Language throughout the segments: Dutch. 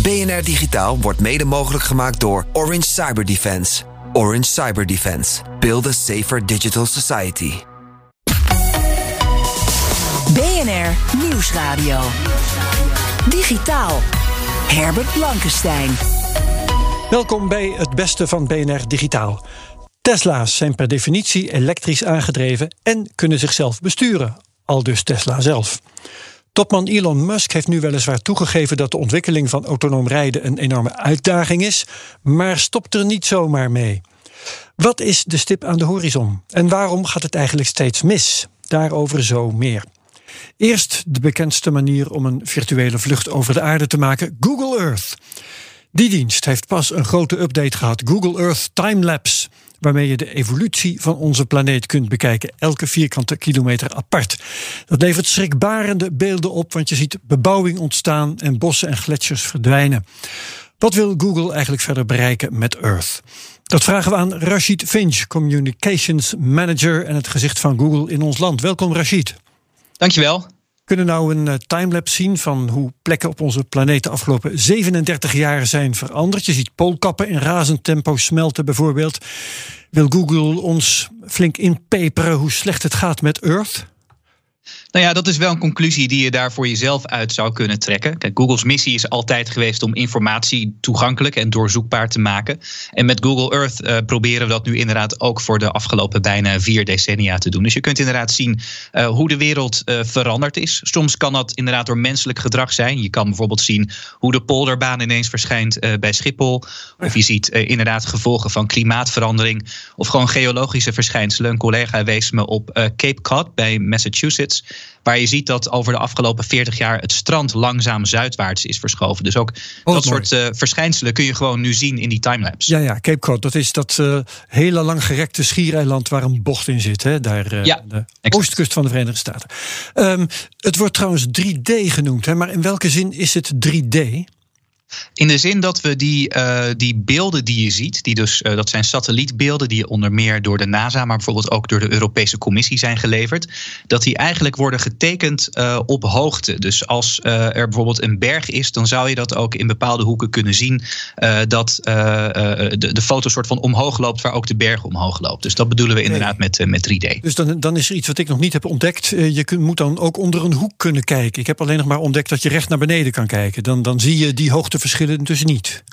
BNR Digitaal wordt mede mogelijk gemaakt door Orange Cyber Defense. Orange Cyber Defense. Build a safer digital society. BNR Nieuwsradio. Digitaal. Herbert Blankenstein. Welkom bij het beste van BNR Digitaal. Tesla's zijn per definitie elektrisch aangedreven en kunnen zichzelf besturen, al dus Tesla zelf. Topman Elon Musk heeft nu weliswaar toegegeven dat de ontwikkeling van autonoom rijden een enorme uitdaging is, maar stopt er niet zomaar mee. Wat is de stip aan de horizon en waarom gaat het eigenlijk steeds mis? Daarover zo meer. Eerst de bekendste manier om een virtuele vlucht over de aarde te maken: Google Earth. Die dienst heeft pas een grote update gehad: Google Earth Timelapse waarmee je de evolutie van onze planeet kunt bekijken, elke vierkante kilometer apart. Dat levert schrikbarende beelden op, want je ziet bebouwing ontstaan en bossen en gletsjers verdwijnen. Wat wil Google eigenlijk verder bereiken met Earth? Dat vragen we aan Rashid Finch, Communications Manager en het gezicht van Google in ons land. Welkom Rashid. Dankjewel. Kunnen nou een timelapse zien van hoe plekken op onze planeet de afgelopen 37 jaar zijn veranderd. Je ziet poolkappen in razend tempo smelten bijvoorbeeld. Wil Google ons flink inpeperen hoe slecht het gaat met Earth? Nou ja, dat is wel een conclusie die je daar voor jezelf uit zou kunnen trekken. Kijk, Google's missie is altijd geweest om informatie toegankelijk en doorzoekbaar te maken. En met Google Earth uh, proberen we dat nu inderdaad ook voor de afgelopen bijna vier decennia te doen. Dus je kunt inderdaad zien uh, hoe de wereld uh, veranderd is. Soms kan dat inderdaad door menselijk gedrag zijn. Je kan bijvoorbeeld zien hoe de polderbaan ineens verschijnt bij Schiphol. Of je ziet inderdaad gevolgen van klimaatverandering. Of gewoon geologische verschijnselen. Een collega wees me op Cape Cod bij Massachusetts. Waar je ziet dat over de afgelopen 40 jaar het strand langzaam zuidwaarts is verschoven. Dus ook oh, dat soort uh, verschijnselen kun je gewoon nu zien in die timelapse. Ja, ja, Cape Cod, dat is dat uh, hele langgerekte schiereiland waar een bocht in zit. Hè? Daar, uh, ja, de exact. oostkust van de Verenigde Staten. Um, het wordt trouwens 3D genoemd, hè? maar in welke zin is het 3D? In de zin dat we die, uh, die beelden die je ziet, die dus, uh, dat zijn satellietbeelden die onder meer door de NASA, maar bijvoorbeeld ook door de Europese Commissie zijn geleverd, dat die eigenlijk worden getekend uh, op hoogte. Dus als er bijvoorbeeld een berg is, dan zou je dat ook in bepaalde hoeken kunnen zien, dat de, de foto soort van omhoog loopt, waar ook de berg omhoog loopt. Dus dat bedoelen we inderdaad nee. met, met 3D. Dus dan, dan is er iets wat ik nog niet heb ontdekt. je moet dan ook onder een hoek kunnen kijken. Ik heb alleen nog maar ontdekt dat je recht naar beneden kan kijken. Dan, dan zie je die hoogte verschillen dus niet.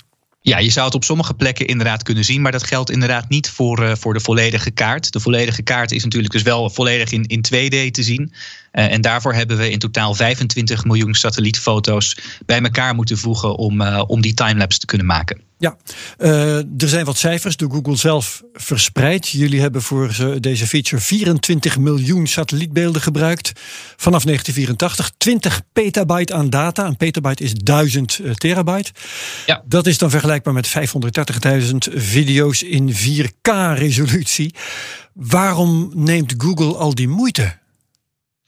Ja, je zou het op sommige plekken inderdaad kunnen zien, maar dat geldt inderdaad niet voor, uh, voor de volledige kaart. De volledige kaart is natuurlijk dus wel volledig in, in 2D te zien. Uh, en daarvoor hebben we in totaal 25 miljoen satellietfoto's bij elkaar moeten voegen om, uh, om die timelapse te kunnen maken. Ja, uh, er zijn wat cijfers door Google zelf verspreid. Jullie hebben voor deze feature 24 miljoen satellietbeelden gebruikt vanaf 1984. 20 petabyte aan data. Een petabyte is 1000 terabyte. Ja. Dat is dan vergelijkbaar met 530.000 video's in 4K-resolutie. Waarom neemt Google al die moeite?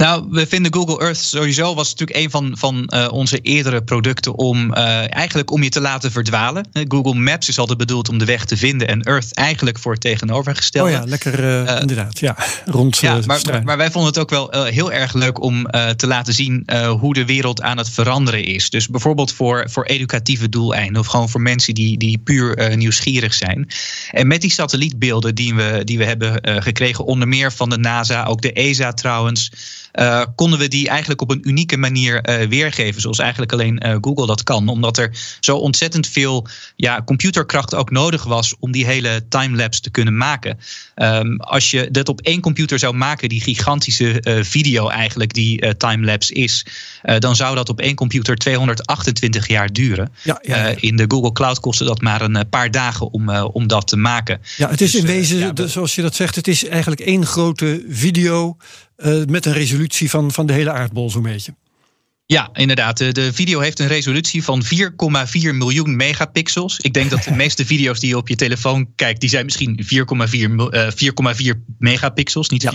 Nou, we vinden Google Earth sowieso was natuurlijk een van, van uh, onze eerdere producten om uh, eigenlijk om je te laten verdwalen. Google Maps is altijd bedoeld om de weg te vinden en Earth eigenlijk voor het tegenovergestelde. Oh ja, lekker uh, inderdaad. Ja, rond. Ja, maar, maar, maar, wij vonden het ook wel heel erg leuk om te laten zien hoe de wereld aan het veranderen is. Dus bijvoorbeeld voor, voor educatieve doeleinden of gewoon voor mensen die, die puur nieuwsgierig zijn. En met die satellietbeelden die we, die we hebben gekregen, onder meer van de NASA, ook de ESA trouwens. Uh, konden we die eigenlijk op een unieke manier uh, weergeven. Zoals eigenlijk alleen uh, Google dat kan. Omdat er zo ontzettend veel ja, computerkracht ook nodig was om die hele timelapse te kunnen maken. Um, als je dat op één computer zou maken, die gigantische video eigenlijk die timelapse is, dan zou dat op één computer 228 jaar duren. Ja, ja, ja. in de Google Cloud kostte dat maar een paar dagen om, om dat te maken. Ja, het is dus, in wezen, ja, zoals je dat zegt, het is eigenlijk één grote video. Uh, met een resolutie van, van de hele aardbol, zo'n beetje. Ja, inderdaad. De, de, video heeft een resolutie van 4,4 miljoen megapixels. Ik denk dat de meeste video's die je op je telefoon kijkt, die zijn misschien 4,4 uh, megapixels, niet ja.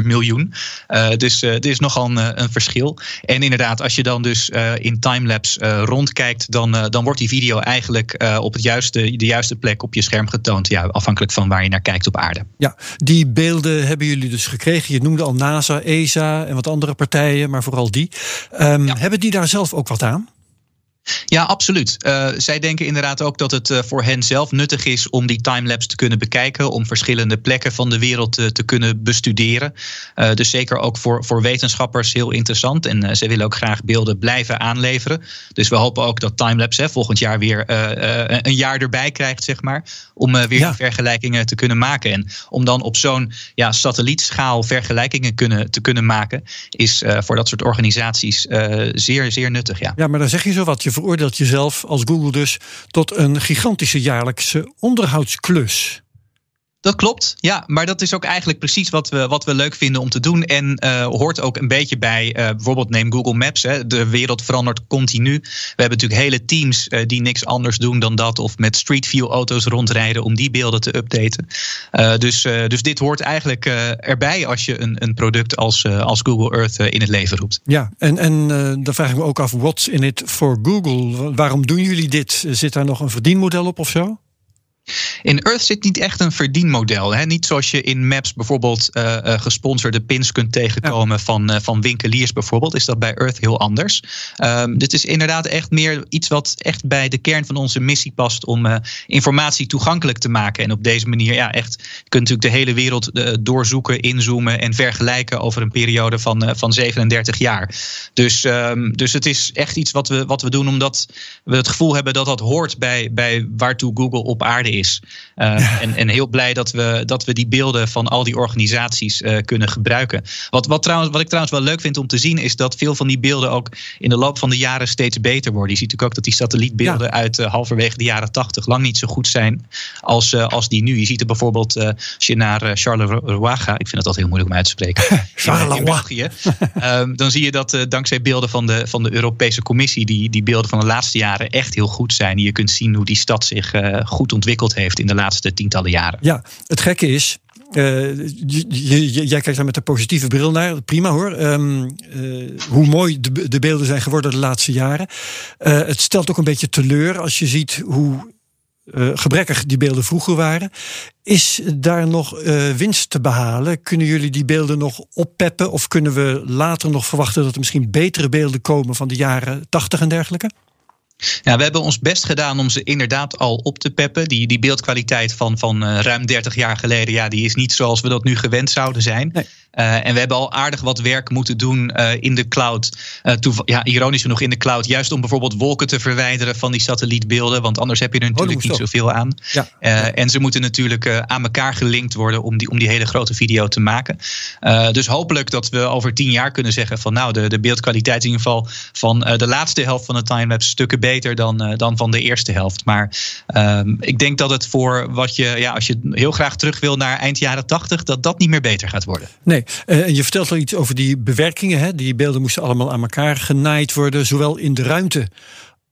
4,4 miljoen. Uh, dus uh, er is nogal een, een, verschil. En inderdaad, als je dan dus in timelapse rondkijkt, dan, dan wordt die video eigenlijk op het juiste, de juiste plek op je scherm getoond. Ja, afhankelijk van waar je naar kijkt op aarde. Ja, die beelden hebben jullie dus gekregen. Je noemde al NASA, ESA en wat andere partijen, maar vooral die. Um, ja. Hebben die daar zelf ook wat aan? Ja, absoluut. Uh, zij denken inderdaad ook dat het uh, voor hen zelf nuttig is om die timelapse te kunnen bekijken, om verschillende plekken van de wereld te, te kunnen bestuderen. Dus zeker ook voor, voor wetenschappers heel interessant. En zij willen ook graag beelden blijven aanleveren. Dus we hopen ook dat timelapse hè, volgend jaar weer een jaar erbij krijgt, zeg maar. Om weer ja. vergelijkingen te kunnen maken. En om dan op zo'n ja, satellietschaal vergelijkingen kunnen, te kunnen maken, is voor dat soort organisaties zeer, zeer nuttig. Ja. ja, maar dan zeg je zo wat. Je veroordeelt jezelf als Google dus tot een gigantische jaarlijkse onderhoudsklus. Dat klopt, ja. Maar dat is ook eigenlijk precies wat we, wat we leuk vinden om te doen. En uh, hoort ook een beetje bij, uh, bijvoorbeeld neem Google Maps. Hè. De wereld verandert continu. We hebben natuurlijk hele teams uh, die niks anders doen dan dat. Of met Street View auto's rondrijden om die beelden te updaten. dus, dus dit hoort eigenlijk erbij als je een, een product als, als Google Earth in het leven roept. Ja, en, en dan vraag ik me ook af, what's in it for Google? Waarom doen jullie dit? Zit daar nog een verdienmodel op of zo? In Earth zit niet echt een verdienmodel. Hè? Niet zoals je in Maps bijvoorbeeld uh, uh, gesponsorde pins kunt tegenkomen ja. van, uh, van winkeliers bijvoorbeeld. Is dat bij Earth heel anders. Um, dit is inderdaad echt meer iets wat echt bij de kern van onze missie past om informatie toegankelijk te maken. En op deze manier, ja, echt, je kunt natuurlijk de hele wereld doorzoeken, inzoomen en vergelijken over een periode van, van 37 jaar. Dus, um, dus het is echt iets wat we, wat we doen omdat we het gevoel hebben dat dat hoort bij, bij waartoe Google op aarde is is. Uh, en, en heel blij dat we, dat we die beelden van al die organisaties uh, kunnen gebruiken. Wat, wat, trouwens, wat ik trouwens wel leuk vind om te zien, is dat veel van die beelden ook in de loop van de jaren steeds beter worden. Je ziet natuurlijk ook dat die satellietbeelden ja. uit uh, halverwege de jaren tachtig lang niet zo goed zijn als, als die nu. Je ziet er bijvoorbeeld, als je naar Charleroi gaat, ik vind het altijd heel moeilijk om uit te spreken. Charleroi. België. um, dan zie je dat dankzij beelden van de, van de Europese Commissie, die, die beelden van de laatste jaren echt heel goed zijn. Je kunt zien hoe die stad zich goed ontwikkeld heeft in de laatste tientallen jaren. Ja, het gekke is. Uh, jij kijkt daar met een positieve bril naar. Prima hoor. Um, uh, hoe mooi de, de, beelden zijn geworden de laatste jaren. Uh, het stelt ook een beetje teleur als je ziet hoe gebrekkig die beelden vroeger waren. Is daar nog winst te behalen? Kunnen jullie die beelden nog oppeppen? Of kunnen we later nog verwachten dat er misschien betere beelden komen van de jaren 80 en dergelijke? Ja, we hebben ons best gedaan om ze inderdaad al op te peppen. Die, die beeldkwaliteit van, van uh, ruim 30 jaar geleden, ja, die is niet zoals we dat nu gewend zouden zijn. Nee. Uh, en we hebben al aardig wat werk moeten doen uh, in de cloud. ja, ironisch genoeg in de cloud. Juist om bijvoorbeeld wolken te verwijderen van die satellietbeelden. Want anders heb je er natuurlijk oh, niet zoveel aan. Ja. en ze moeten natuurlijk aan elkaar gelinkt worden om die, om die hele grote video te maken. dus hopelijk dat we over tien jaar kunnen zeggen van nou, de, de beeldkwaliteit in ieder geval van de laatste helft van de timelapse stukken beter dan, uh, dan van de eerste helft. Maar um, ik denk dat het voor wat je, ja, als je heel graag terug wil naar eind jaren tachtig, dat dat niet meer beter gaat worden. Nee, uh, en je vertelt al iets over die bewerkingen. Hè? Die beelden moesten allemaal aan elkaar genaaid worden, zowel in de ruimte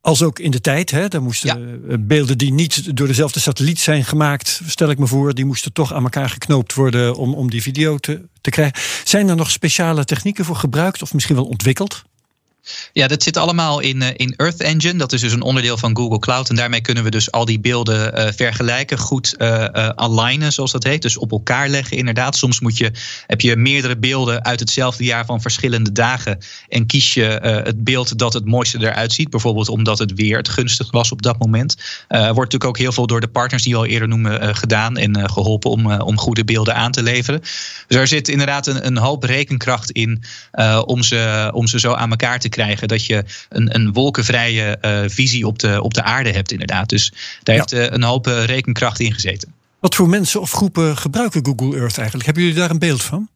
als ook in de tijd. Hè? Daar moesten ja. beelden die niet door dezelfde satelliet zijn gemaakt, stel ik me voor, die moesten toch aan elkaar geknoopt worden om, om die video te, te krijgen. Zijn er nog speciale technieken voor gebruikt of misschien wel ontwikkeld? Ja, dat zit allemaal in, uh, in Earth Engine. Dat is dus een onderdeel van Google Cloud. En daarmee kunnen we dus al die beelden uh, vergelijken, goed uh, alignen, zoals dat heet. Dus op elkaar leggen, inderdaad. Soms moet je, heb je meerdere beelden uit hetzelfde jaar van verschillende dagen. En kies je het beeld dat het mooiste eruit ziet. Bijvoorbeeld omdat het weer het gunstig was op dat moment. wordt natuurlijk ook heel veel door de partners die we al eerder noemen gedaan. En geholpen om, om goede beelden aan te leveren. Dus er zit inderdaad een, een hoop rekenkracht in om, ze, om ze zo aan elkaar te krijgen. Dat je een, een wolkenvrije uh, visie op de, op de aarde hebt, inderdaad. Dus daar ja. heeft uh, een hoop uh, rekenkracht in gezeten. Wat voor mensen of groepen gebruiken Google Earth eigenlijk? Hebben jullie daar een beeld van?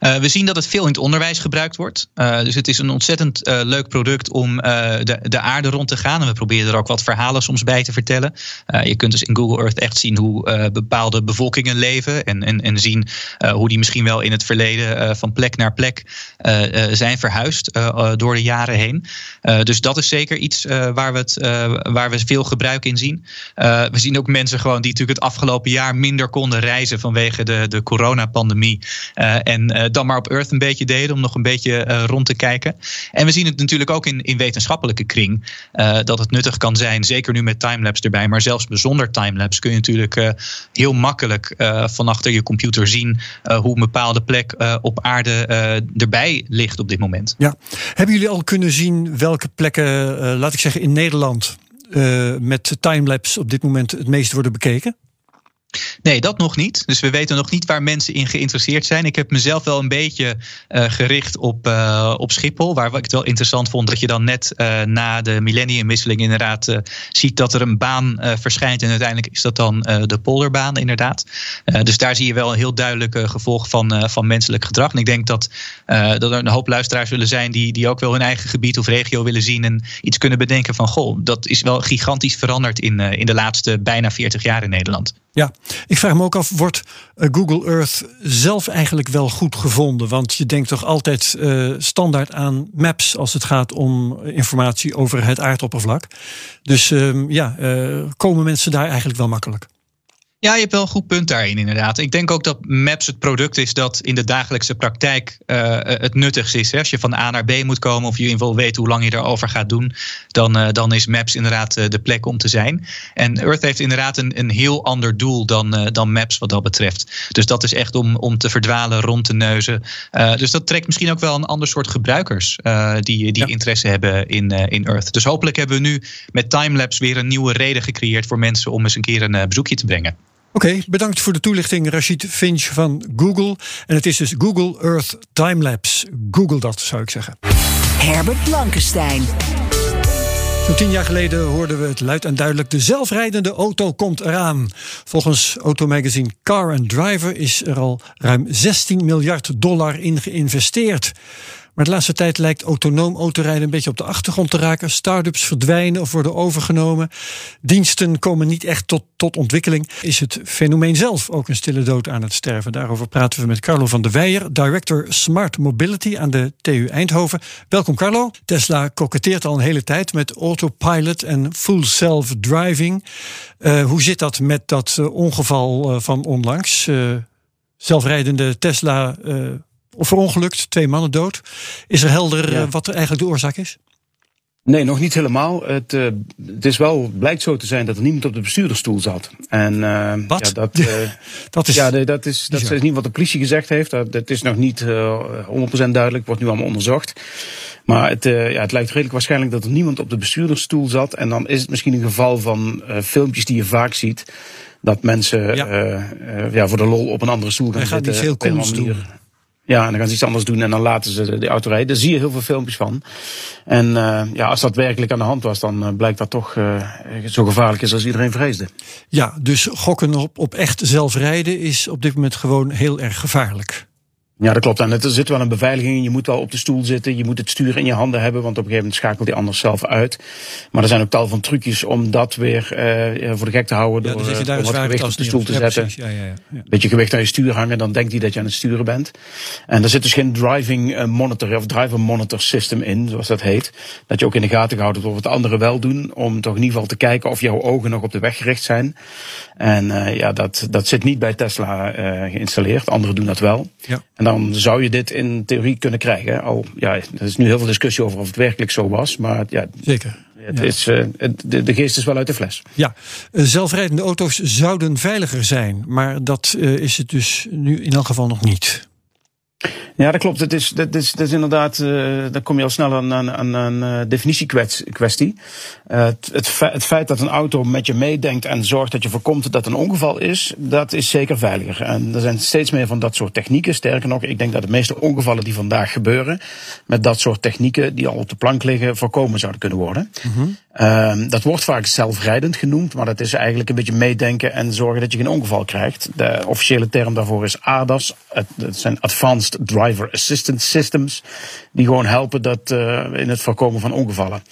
Uh, we zien dat het veel in het onderwijs gebruikt wordt. Uh, dus het is een ontzettend uh, leuk product om de, de aarde rond te gaan. En we proberen er ook wat verhalen soms bij te vertellen. je kunt dus in Google Earth echt zien hoe bepaalde bevolkingen leven. En, en, en zien hoe die misschien wel in het verleden van plek naar plek zijn verhuisd door de jaren heen. dus dat is zeker iets waar, we het, waar we veel gebruik in zien. we zien ook mensen gewoon die natuurlijk het afgelopen jaar minder konden reizen vanwege de, de coronapandemie. en en uh, dan maar op Earth een beetje deden om nog een beetje uh, rond te kijken. En we zien het natuurlijk ook in, in wetenschappelijke kring uh, dat het nuttig kan zijn, zeker nu met timelapse erbij, maar zelfs zonder timelapse kun je natuurlijk heel makkelijk van achter je computer zien hoe een bepaalde plek op aarde erbij ligt op dit moment. Ja, hebben jullie al kunnen zien welke plekken, laat ik zeggen in Nederland, met timelapse op dit moment het meest worden bekeken? Nee, dat nog niet. Dus we weten nog niet waar mensen in geïnteresseerd zijn. Ik heb mezelf wel een beetje uh, gericht op, uh, op Schiphol. Waar ik het wel interessant vond dat je dan net uh, na de millenniumwisseling inderdaad ziet dat er een baan verschijnt. En uiteindelijk is dat dan de polderbaan inderdaad. dus daar zie je wel een heel duidelijk gevolg van, van menselijk gedrag. En ik denk dat, dat er een hoop luisteraars zullen zijn die, die ook wel hun eigen gebied of regio willen zien. En iets kunnen bedenken van goh, dat is wel gigantisch veranderd in, in de laatste bijna 40 jaar in Nederland. Ja, ik vraag me ook af, wordt eh, Google Earth zelf eigenlijk wel goed gevonden? Want je denkt toch altijd uh, standaard aan maps als het gaat om informatie over het aardoppervlak. Dus uh, ja, uh, komen mensen daar eigenlijk wel makkelijk? Ja, je hebt wel een goed punt daarin, inderdaad. Ik denk ook dat Maps het product is dat in de dagelijkse praktijk uh, het nuttigst is. Hè. Als je van A naar B moet komen of je in ieder geval weet hoe lang je erover gaat doen, dan, uh, dan is Maps inderdaad uh, de plek om te zijn. En Earth heeft inderdaad een, een heel ander doel dan, dan Maps wat dat betreft. Dus dat is echt om, om te verdwalen, rond te neuzen. dus dat trekt misschien ook wel een ander soort gebruikers die, die ja. interesse hebben in, in Earth. Dus hopelijk hebben we nu met Timelapse weer een nieuwe reden gecreëerd voor mensen om eens een keer een bezoekje te brengen. Oké, okay, bedankt voor de toelichting, Rashid Finch van Google. En het is dus Google Earth Timelapse. Google dat, zou ik zeggen. Herbert Blankenstein. Zo'n tien jaar geleden hoorden we het luid en duidelijk: de zelfrijdende auto komt eraan. Volgens automagazine Car and Driver is er al ruim 16 miljard dollar in geïnvesteerd. Maar de laatste tijd lijkt autonoom autorijden een beetje op de achtergrond te raken. Startups verdwijnen of worden overgenomen. Diensten komen niet echt tot, tot ontwikkeling. Is het fenomeen zelf ook een stille dood aan het sterven? Daarover praten we met Carlo van der Weijer, director Smart Mobility aan de TU Eindhoven. Welkom Carlo. Tesla koketteert al een hele tijd met autopilot en full self-driving. Uh, hoe zit dat met dat uh, ongeval uh, van onlangs? zelfrijdende Tesla of verongelukt, twee mannen dood. Is er helder ja. wat er eigenlijk de oorzaak is? Nee, nog niet helemaal. Het, uh, het is wel, blijkt zo te zijn dat er niemand op de bestuurdersstoel zat. En uh, wat? Ja, dat, uh, dat is. Ja, dat is, dat is niet wat de politie gezegd heeft. Dat, dat is nog niet 100% duidelijk, wordt nu allemaal onderzocht. Maar het, ja, het lijkt redelijk waarschijnlijk dat er niemand op de bestuurdersstoel zat. En dan is het misschien een geval van filmpjes die je vaak ziet. Dat mensen ja. ja voor de lol op een andere stoel gaan Hij zitten. Gaat iets heel cools doen. Ja, en dan gaan ze iets anders doen en dan laten ze de, auto rijden. Daar zie je heel veel filmpjes van. En uh, ja, als dat werkelijk aan de hand was, dan uh, blijkt dat toch uh, zo gevaarlijk is als iedereen vreesde. Ja, dus gokken op, op echt zelf rijden is op dit moment gewoon heel erg gevaarlijk. Ja, dat klopt. En er zit wel een beveiliging in. Je moet wel op de stoel zitten. Je moet het stuur in je handen hebben. Want op een gegeven moment schakelt hij anders zelf uit. Maar er zijn ook tal van trucjes om dat weer uh, voor de gek te houden. Ja, door, je daar door wat gewicht op de stoel te ja, zetten. Ja, ja, ja, ja. Beetje gewicht aan je stuur hangen. Dan denkt hij dat je aan het sturen bent. En er zit dus geen driving monitor of driver monitor system in. Zoals dat heet. Dat je ook in de gaten gehouden wordt wat anderen wel doen. Om toch in ieder geval te kijken of jouw ogen nog op de weg gericht zijn. En uh, ja, dat, dat zit niet bij Tesla uh, geïnstalleerd. Anderen doen dat wel. Ja. En dan zou je dit in theorie kunnen krijgen. Al, ja, er is nu heel veel discussie over of het werkelijk zo was. Maar ja, Zeker. Het Ja. is, uh, de, de geest is wel uit de fles. Ja, zelfrijdende auto's zouden veiliger zijn, maar dat is het dus nu in elk geval nog niet. Ja, dat klopt. Het is, dat is, dat is inderdaad, uh, dan kom je al snel aan, aan, aan een uh, definitiekwestie. Uh, het, het, het, feit dat een auto met je meedenkt en zorgt dat je voorkomt dat een ongeval is, dat is zeker veiliger. En er zijn steeds meer van dat soort technieken. Sterker nog, ik denk dat de meeste ongevallen die vandaag gebeuren, met dat soort technieken die al op de plank liggen, voorkomen zouden kunnen worden. Mm -hmm. Ehm, dat wordt vaak zelfrijdend genoemd, maar dat is eigenlijk een beetje meedenken en zorgen dat je geen ongeval krijgt. De officiële term daarvoor is ADAS. Het, het zijn Advanced Driver Assistance Systems, die gewoon helpen dat, uh, in het voorkomen van ongevallen.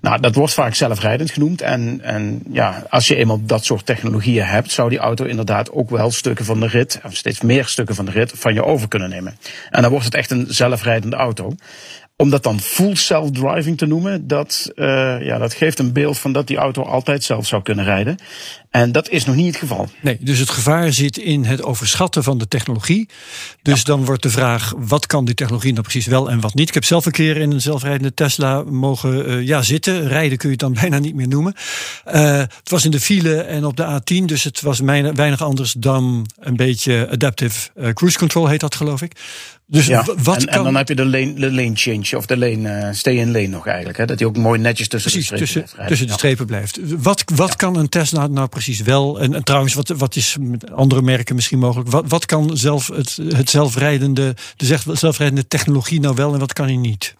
Nou, dat wordt vaak zelfrijdend genoemd. En, en ja, als je eenmaal dat soort technologieën hebt, zou die auto inderdaad ook wel stukken van de rit, of steeds meer stukken van de rit, van je over kunnen nemen. En dan wordt het echt een zelfrijdende auto om dat dan full self-driving te noemen, dat, uh, ja, dat geeft een beeld van dat die auto altijd zelf zou kunnen rijden. En dat is nog niet het geval. Nee, dus het gevaar zit in het overschatten van de technologie. Dus dan wordt de vraag, wat kan die technologie nou precies wel en wat niet? Ik heb zelf een keer in een zelfrijdende Tesla mogen uh, ja, zitten. Rijden kun je het dan bijna niet meer noemen. Uh, het was in de file en op de A10, dus het was weinig anders dan een beetje adaptive cruise control heet dat geloof ik. Dus ja, wat en, kan... en dan heb je de lane, de lane change of de lane uh, stay in lane nog eigenlijk. Hè? Dat hij ook mooi netjes tussen precies, de strepen tussen, blijft. Tussen de strepen blijft. Wat, wat ja. kan een Tesla nou precies wel? En, en, trouwens, wat, wat is met andere merken misschien mogelijk? Wat, wat kan zelf het, het zelfrijdende, de zelfrijdende technologie nou wel en wat kan hij niet?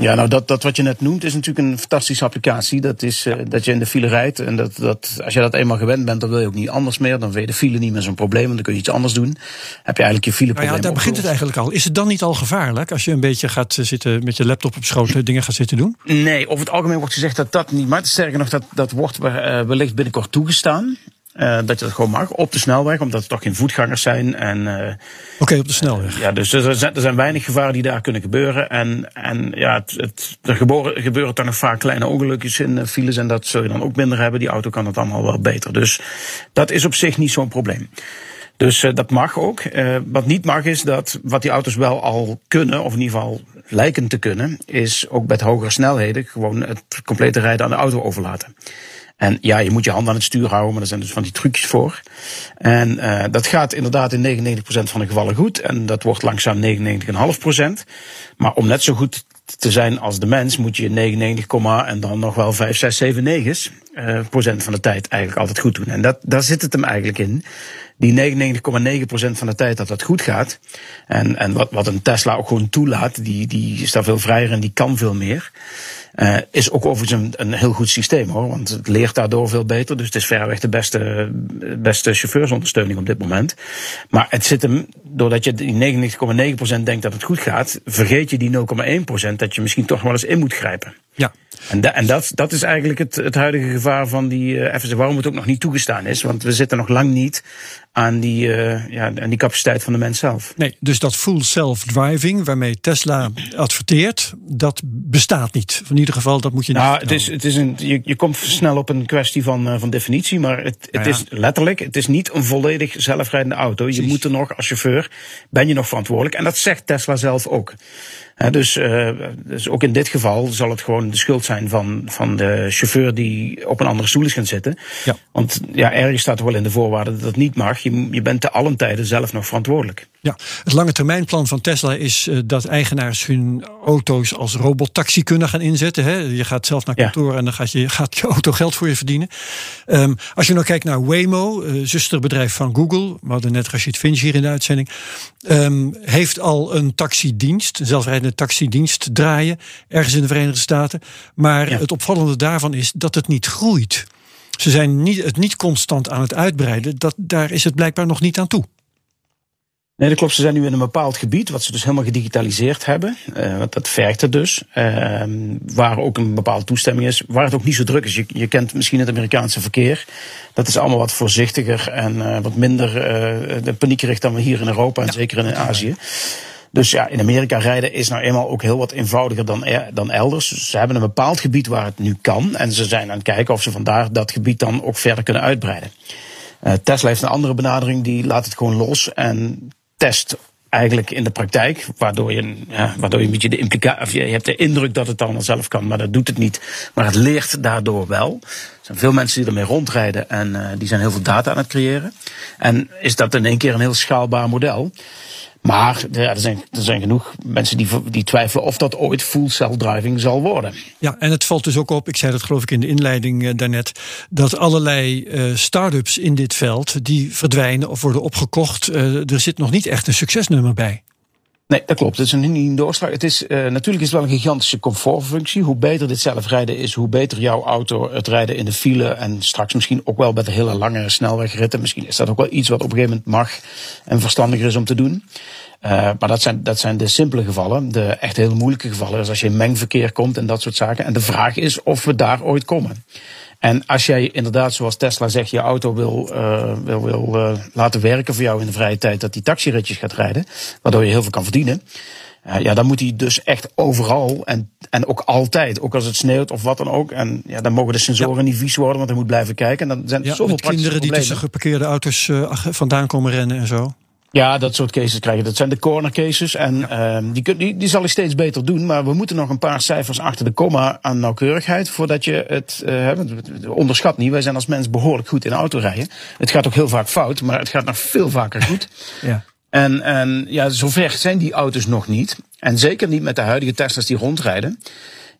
Ja, nou dat, dat wat je net noemt is natuurlijk een fantastische applicatie. Dat is uh, dat je in de file rijdt. En dat, dat, als je dat eenmaal gewend bent, dan wil je ook niet anders meer. Dan vind je de file niet meer zo'n probleem. Dan kun je iets anders doen. Heb je eigenlijk je fileprobleem nou ja, daar begint het eigenlijk al. Is het dan niet al gevaarlijk als je een beetje gaat zitten met je laptop op schoot dingen gaat zitten doen? Nee, over het algemeen wordt gezegd dat dat niet. Maar sterker nog, dat, dat wordt wellicht binnenkort toegestaan. Uh, dat je dat gewoon mag op de snelweg, omdat er toch geen voetgangers zijn. En, uh, Oké, okay, op de snelweg. Ja, dus er zijn, er zijn weinig gevaren die daar kunnen gebeuren. En, en ja, het, het, er gebeuren, gebeuren dan nog vaak kleine ongelukjes in uh, files. En dat zul je dan ook minder hebben. Die auto kan het allemaal wel beter. Dus dat is op zich niet zo'n probleem. Dus dat mag ook. Wat niet mag is dat wat die auto's wel al kunnen, of in ieder geval lijken te kunnen, is ook met hogere snelheden gewoon het complete rijden aan de auto overlaten. En ja, je moet je hand aan het stuur houden, maar er zijn dus van die trucjes voor. En uh, dat gaat inderdaad in 99% van de gevallen goed. En dat wordt langzaam 99,5%. Maar om net zo goed te zijn als de mens, moet je 99, en dan nog wel 5, 6, 7, 9 uh, procent van de tijd eigenlijk altijd goed doen. En dat, daar zit het hem eigenlijk in. Die 99,9% van de tijd dat dat goed gaat. En, en wat, wat een Tesla ook gewoon toelaat, die, die is daar veel vrijer en die kan veel meer. Uh, is ook overigens een, een heel goed systeem hoor. Want het leert daardoor veel beter. Dus het is verreweg de beste, beste chauffeursondersteuning op dit moment. Maar het zit hem, doordat je die 99,9% denkt dat het goed gaat, vergeet je die 0,1% dat je misschien toch wel eens in moet grijpen. Ja. En, da, en dat, dat is eigenlijk het, het huidige gevaar van die uh, FSD, waarom het ook nog niet toegestaan is. Want we zitten nog lang niet aan die, uh, ja, aan die capaciteit van de mens zelf. Nee, dus dat full self-driving waarmee Tesla adverteert, dat bestaat niet. In ieder geval, dat moet je nou, niet. Het is, het is een, je, je komt snel op een kwestie van, uh, van definitie, maar het, het ja. is letterlijk, het is niet een volledig zelfrijdende auto. Je Precies. moet er nog als chauffeur, ben je nog verantwoordelijk. En dat zegt Tesla zelf ook. He, dus, uh, dus ook in dit geval zal het gewoon de schuld zijn van, van de chauffeur die op een andere stoel is gaan zitten. Ja. Want ja, ergens staat er wel in de voorwaarden dat dat niet mag. Je, je bent te allen tijden zelf nog verantwoordelijk. Ja, het lange termijnplan van Tesla is uh, dat eigenaars hun auto's als robottaxi kunnen gaan inzetten. Hè. Je gaat zelf naar kantoor ja. en dan gaat je, gaat je auto geld voor je verdienen. Um, als je nou kijkt naar Waymo, uh, zusterbedrijf van Google, we hadden net Rashid Finch hier in de uitzending, um, heeft al een taxidienst, een zelfrijdende taxidienst draaien, ergens in de Verenigde Staten. Maar ja. het opvallende daarvan is dat het niet groeit. Ze zijn niet, het niet constant aan het uitbreiden. Dat, daar is het blijkbaar nog niet aan toe. Nee, dat klopt. Ze zijn nu in een bepaald gebied, wat ze dus helemaal gedigitaliseerd hebben. Uh, want dat werkte dus. Uh, waar ook een bepaalde toestemming is. Waar het ook niet zo druk is. Je, je kent misschien het Amerikaanse verkeer. Dat is allemaal wat voorzichtiger en uh, wat minder de paniekerig dan we hier in Europa en ja, zeker in Azië. Dus ja, in Amerika rijden is nou eenmaal ook heel wat eenvoudiger dan, dan elders. Ze hebben een bepaald gebied waar het nu kan. En ze zijn aan het kijken of ze vandaar dat gebied dan ook verder kunnen uitbreiden. Uh, Tesla heeft een andere benadering, die laat het gewoon los en test eigenlijk in de praktijk, waardoor je, ja, waardoor je een beetje de implicatie, je hebt de indruk dat het allemaal zelf kan, maar dat doet het niet. Maar het leert daardoor wel. Er zijn veel mensen die ermee rondrijden en uh, die zijn heel veel data aan het creëren. En is dat in één keer een heel schaalbaar model. Maar er, zijn, er zijn genoeg mensen die, die twijfelen of dat ooit full self-driving zal worden. Ja, en het valt dus ook op, ik zei dat geloof ik in de inleiding uh, daarnet, dat allerlei uh, start-ups in dit veld, die verdwijnen of worden opgekocht. Uh, er zit nog niet echt een succesnummer bij. Nee, dat klopt. Het is een, een doorslag. Het is, uh, natuurlijk is het wel een gigantische comfortfunctie. Hoe beter dit zelfrijden is, hoe beter jouw auto het rijden in de file. En straks misschien ook wel bij de hele lange snelwegritten. Misschien is dat ook wel iets wat op een gegeven moment mag en verstandiger is om te doen. Uh, maar dat zijn, dat zijn de simpele gevallen. De echt hele moeilijke gevallen is als je in mengverkeer komt en dat soort zaken. En de vraag is of we daar ooit komen. En als jij inderdaad, zoals Tesla zegt, je auto wil, uh, wil, wil uh, laten werken voor jou in de vrije tijd, dat die taxiritjes gaat rijden, waardoor je heel veel kan verdienen. Uh, ja, dan moet hij dus echt overal en, en ook altijd, ook als het sneeuwt of wat dan ook. En ja, dan mogen de sensoren ja. niet vies worden, want hij moet blijven kijken. En dan zijn er ja, zoveel kinderen die tussen geparkeerde auto's vandaan komen rennen en zo. Ja, dat soort cases krijgen. Dat zijn de corner cases. En ja. uh, die, die, die zal hij steeds beter doen. Maar we moeten nog een paar cijfers achter de komma aan nauwkeurigheid. Voordat je het uh, onderschat niet. Wij zijn als mens behoorlijk goed in autorijden. Het gaat ook heel vaak fout, maar het gaat nog veel vaker goed. ja. En, en ja, zover zijn die auto's nog niet. En zeker niet met de huidige Tesla's die rondrijden.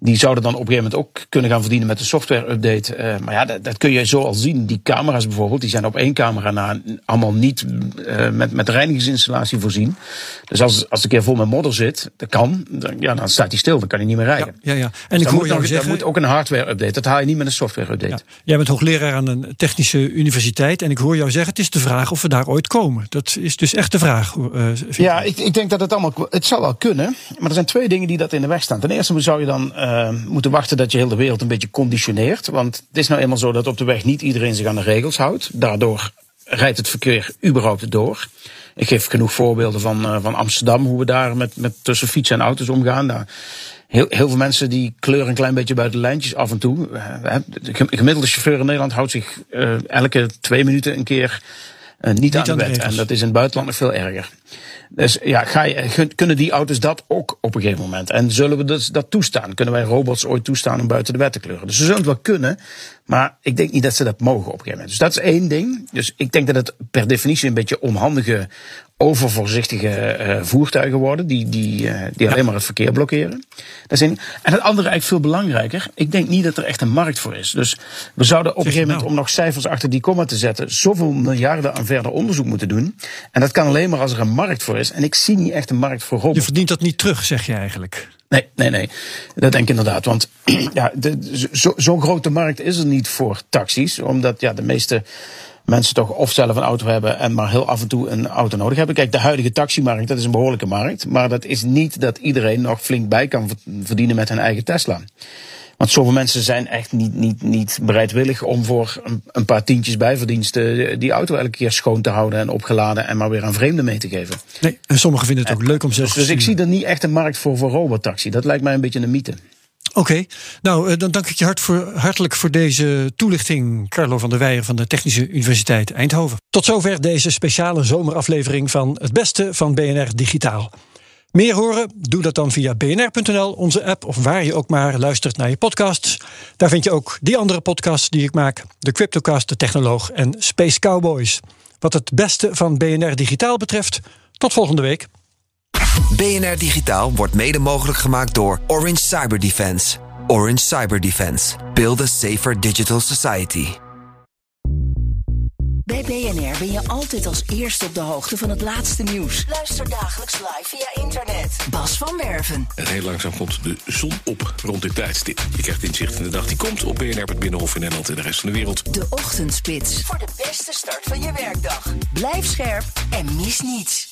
Die zouden dan op een gegeven moment ook kunnen gaan verdienen met een software-update. Uh, maar ja, dat, dat, kun je zo al zien. Die camera's bijvoorbeeld, die zijn op één camera na allemaal niet uh, met, met reinigingsinstallatie voorzien. Dus als, als de keer vol met modder zit, dat kan, dan, ja, dan staat hij stil, dan kan hij niet meer rijden. Ja, ja. ja. En dus ik hoor moet jou nog, zeggen... moet ook een hardware-update. Dat haal je niet met een software-update. Ja. Jij bent hoogleraar aan een technische universiteit. En ik hoor jou zeggen, het is de vraag of we daar ooit komen. Dat is dus echt de vraag. Uh, ja, ik, ik denk dat het allemaal... Het zal wel kunnen. Maar er zijn twee dingen die dat in de weg staan. Ten eerste zou je dan moeten wachten dat je heel de wereld een beetje conditioneert. Want het is nou eenmaal zo dat op de weg niet iedereen zich aan de regels houdt. Daardoor rijdt het verkeer überhaupt door. Ik geef genoeg voorbeelden van, uh, van Amsterdam, hoe we daar met, met tussen fietsen en auto's omgaan. Nou, heel, heel veel mensen die kleuren een klein beetje buiten de lijntjes af en toe. Uh, de gemiddelde chauffeur in Nederland houdt zich uh, elke twee minuten een keer niet, niet aan de wet. En dat is in het buitenland nog veel erger. Dus ja, ga je, kunnen die auto's dat ook op een gegeven moment? En zullen we dus dat toestaan? Kunnen wij robots ooit toestaan om buiten de wet te kleuren? Dus ze zullen het wel kunnen, maar ik denk niet dat ze dat mogen op een gegeven moment. Dus dat is één ding. Dus ik denk dat het per definitie een beetje onhandige, overvoorzichtige uh, voertuigen worden, die, die, uh, die alleen maar het verkeer blokkeren. Dat is één. En het andere eigenlijk veel belangrijker, ik denk niet dat er echt een markt voor is. Dus we zouden op een gegeven moment, om nog cijfers achter die komma te zetten, zoveel miljarden aan verder onderzoek moeten doen. En dat kan alleen maar als er een markt voor is. En ik zie niet echt een markt voor robots. Je verdient dat niet terug, zeg je eigenlijk. Nee, nee, nee. Dat denk ik inderdaad. Want ja, zo'n zo grote markt is er niet voor taxis. Omdat ja, de meeste mensen toch of zelf een auto hebben en maar heel af en toe een auto nodig hebben. Kijk, de huidige taximarkt, dat is een behoorlijke markt. Maar dat is niet dat iedereen nog flink bij kan verdienen met hun eigen Tesla. Want zoveel mensen zijn echt niet, niet, niet bereidwillig om voor een, een paar tientjes bijverdiensten die auto elke keer schoon te houden en opgeladen en maar weer aan vreemden mee te geven. Nee, en sommigen vinden het ook leuk om zelf dus, dus ik zie er niet echt een markt voor voor robotaxi. Dat lijkt mij een beetje een mythe. Oké, nou dan dank ik je hartelijk voor deze toelichting, Carlo van der Weijer van de Technische Universiteit Eindhoven. Tot zover deze speciale zomeraflevering van Het Beste van BNR Digitaal. Meer horen? Doe dat dan via bnr.nl, onze app of waar je ook maar luistert naar je podcasts. Daar vind je ook die andere podcasts die ik maak: de Cryptocast, de Technoloog en Space Cowboys. Wat het beste van BNR Digitaal betreft, tot volgende week. BNR Digitaal wordt mede mogelijk gemaakt door Orange Cyber Defense. Orange Cyber Defense. Build a safer digital society. Bij BNR ben je altijd als eerste op de hoogte van het laatste nieuws. Luister dagelijks live via internet. Bas van Werven. En heel langzaam komt de zon op rond dit tijdstip. Je krijgt inzicht in de dag die komt op BNR, het Binnenhof in Nederland en de rest van de wereld. De Ochtendspits. Voor de beste start van je werkdag. Blijf scherp en mis niets.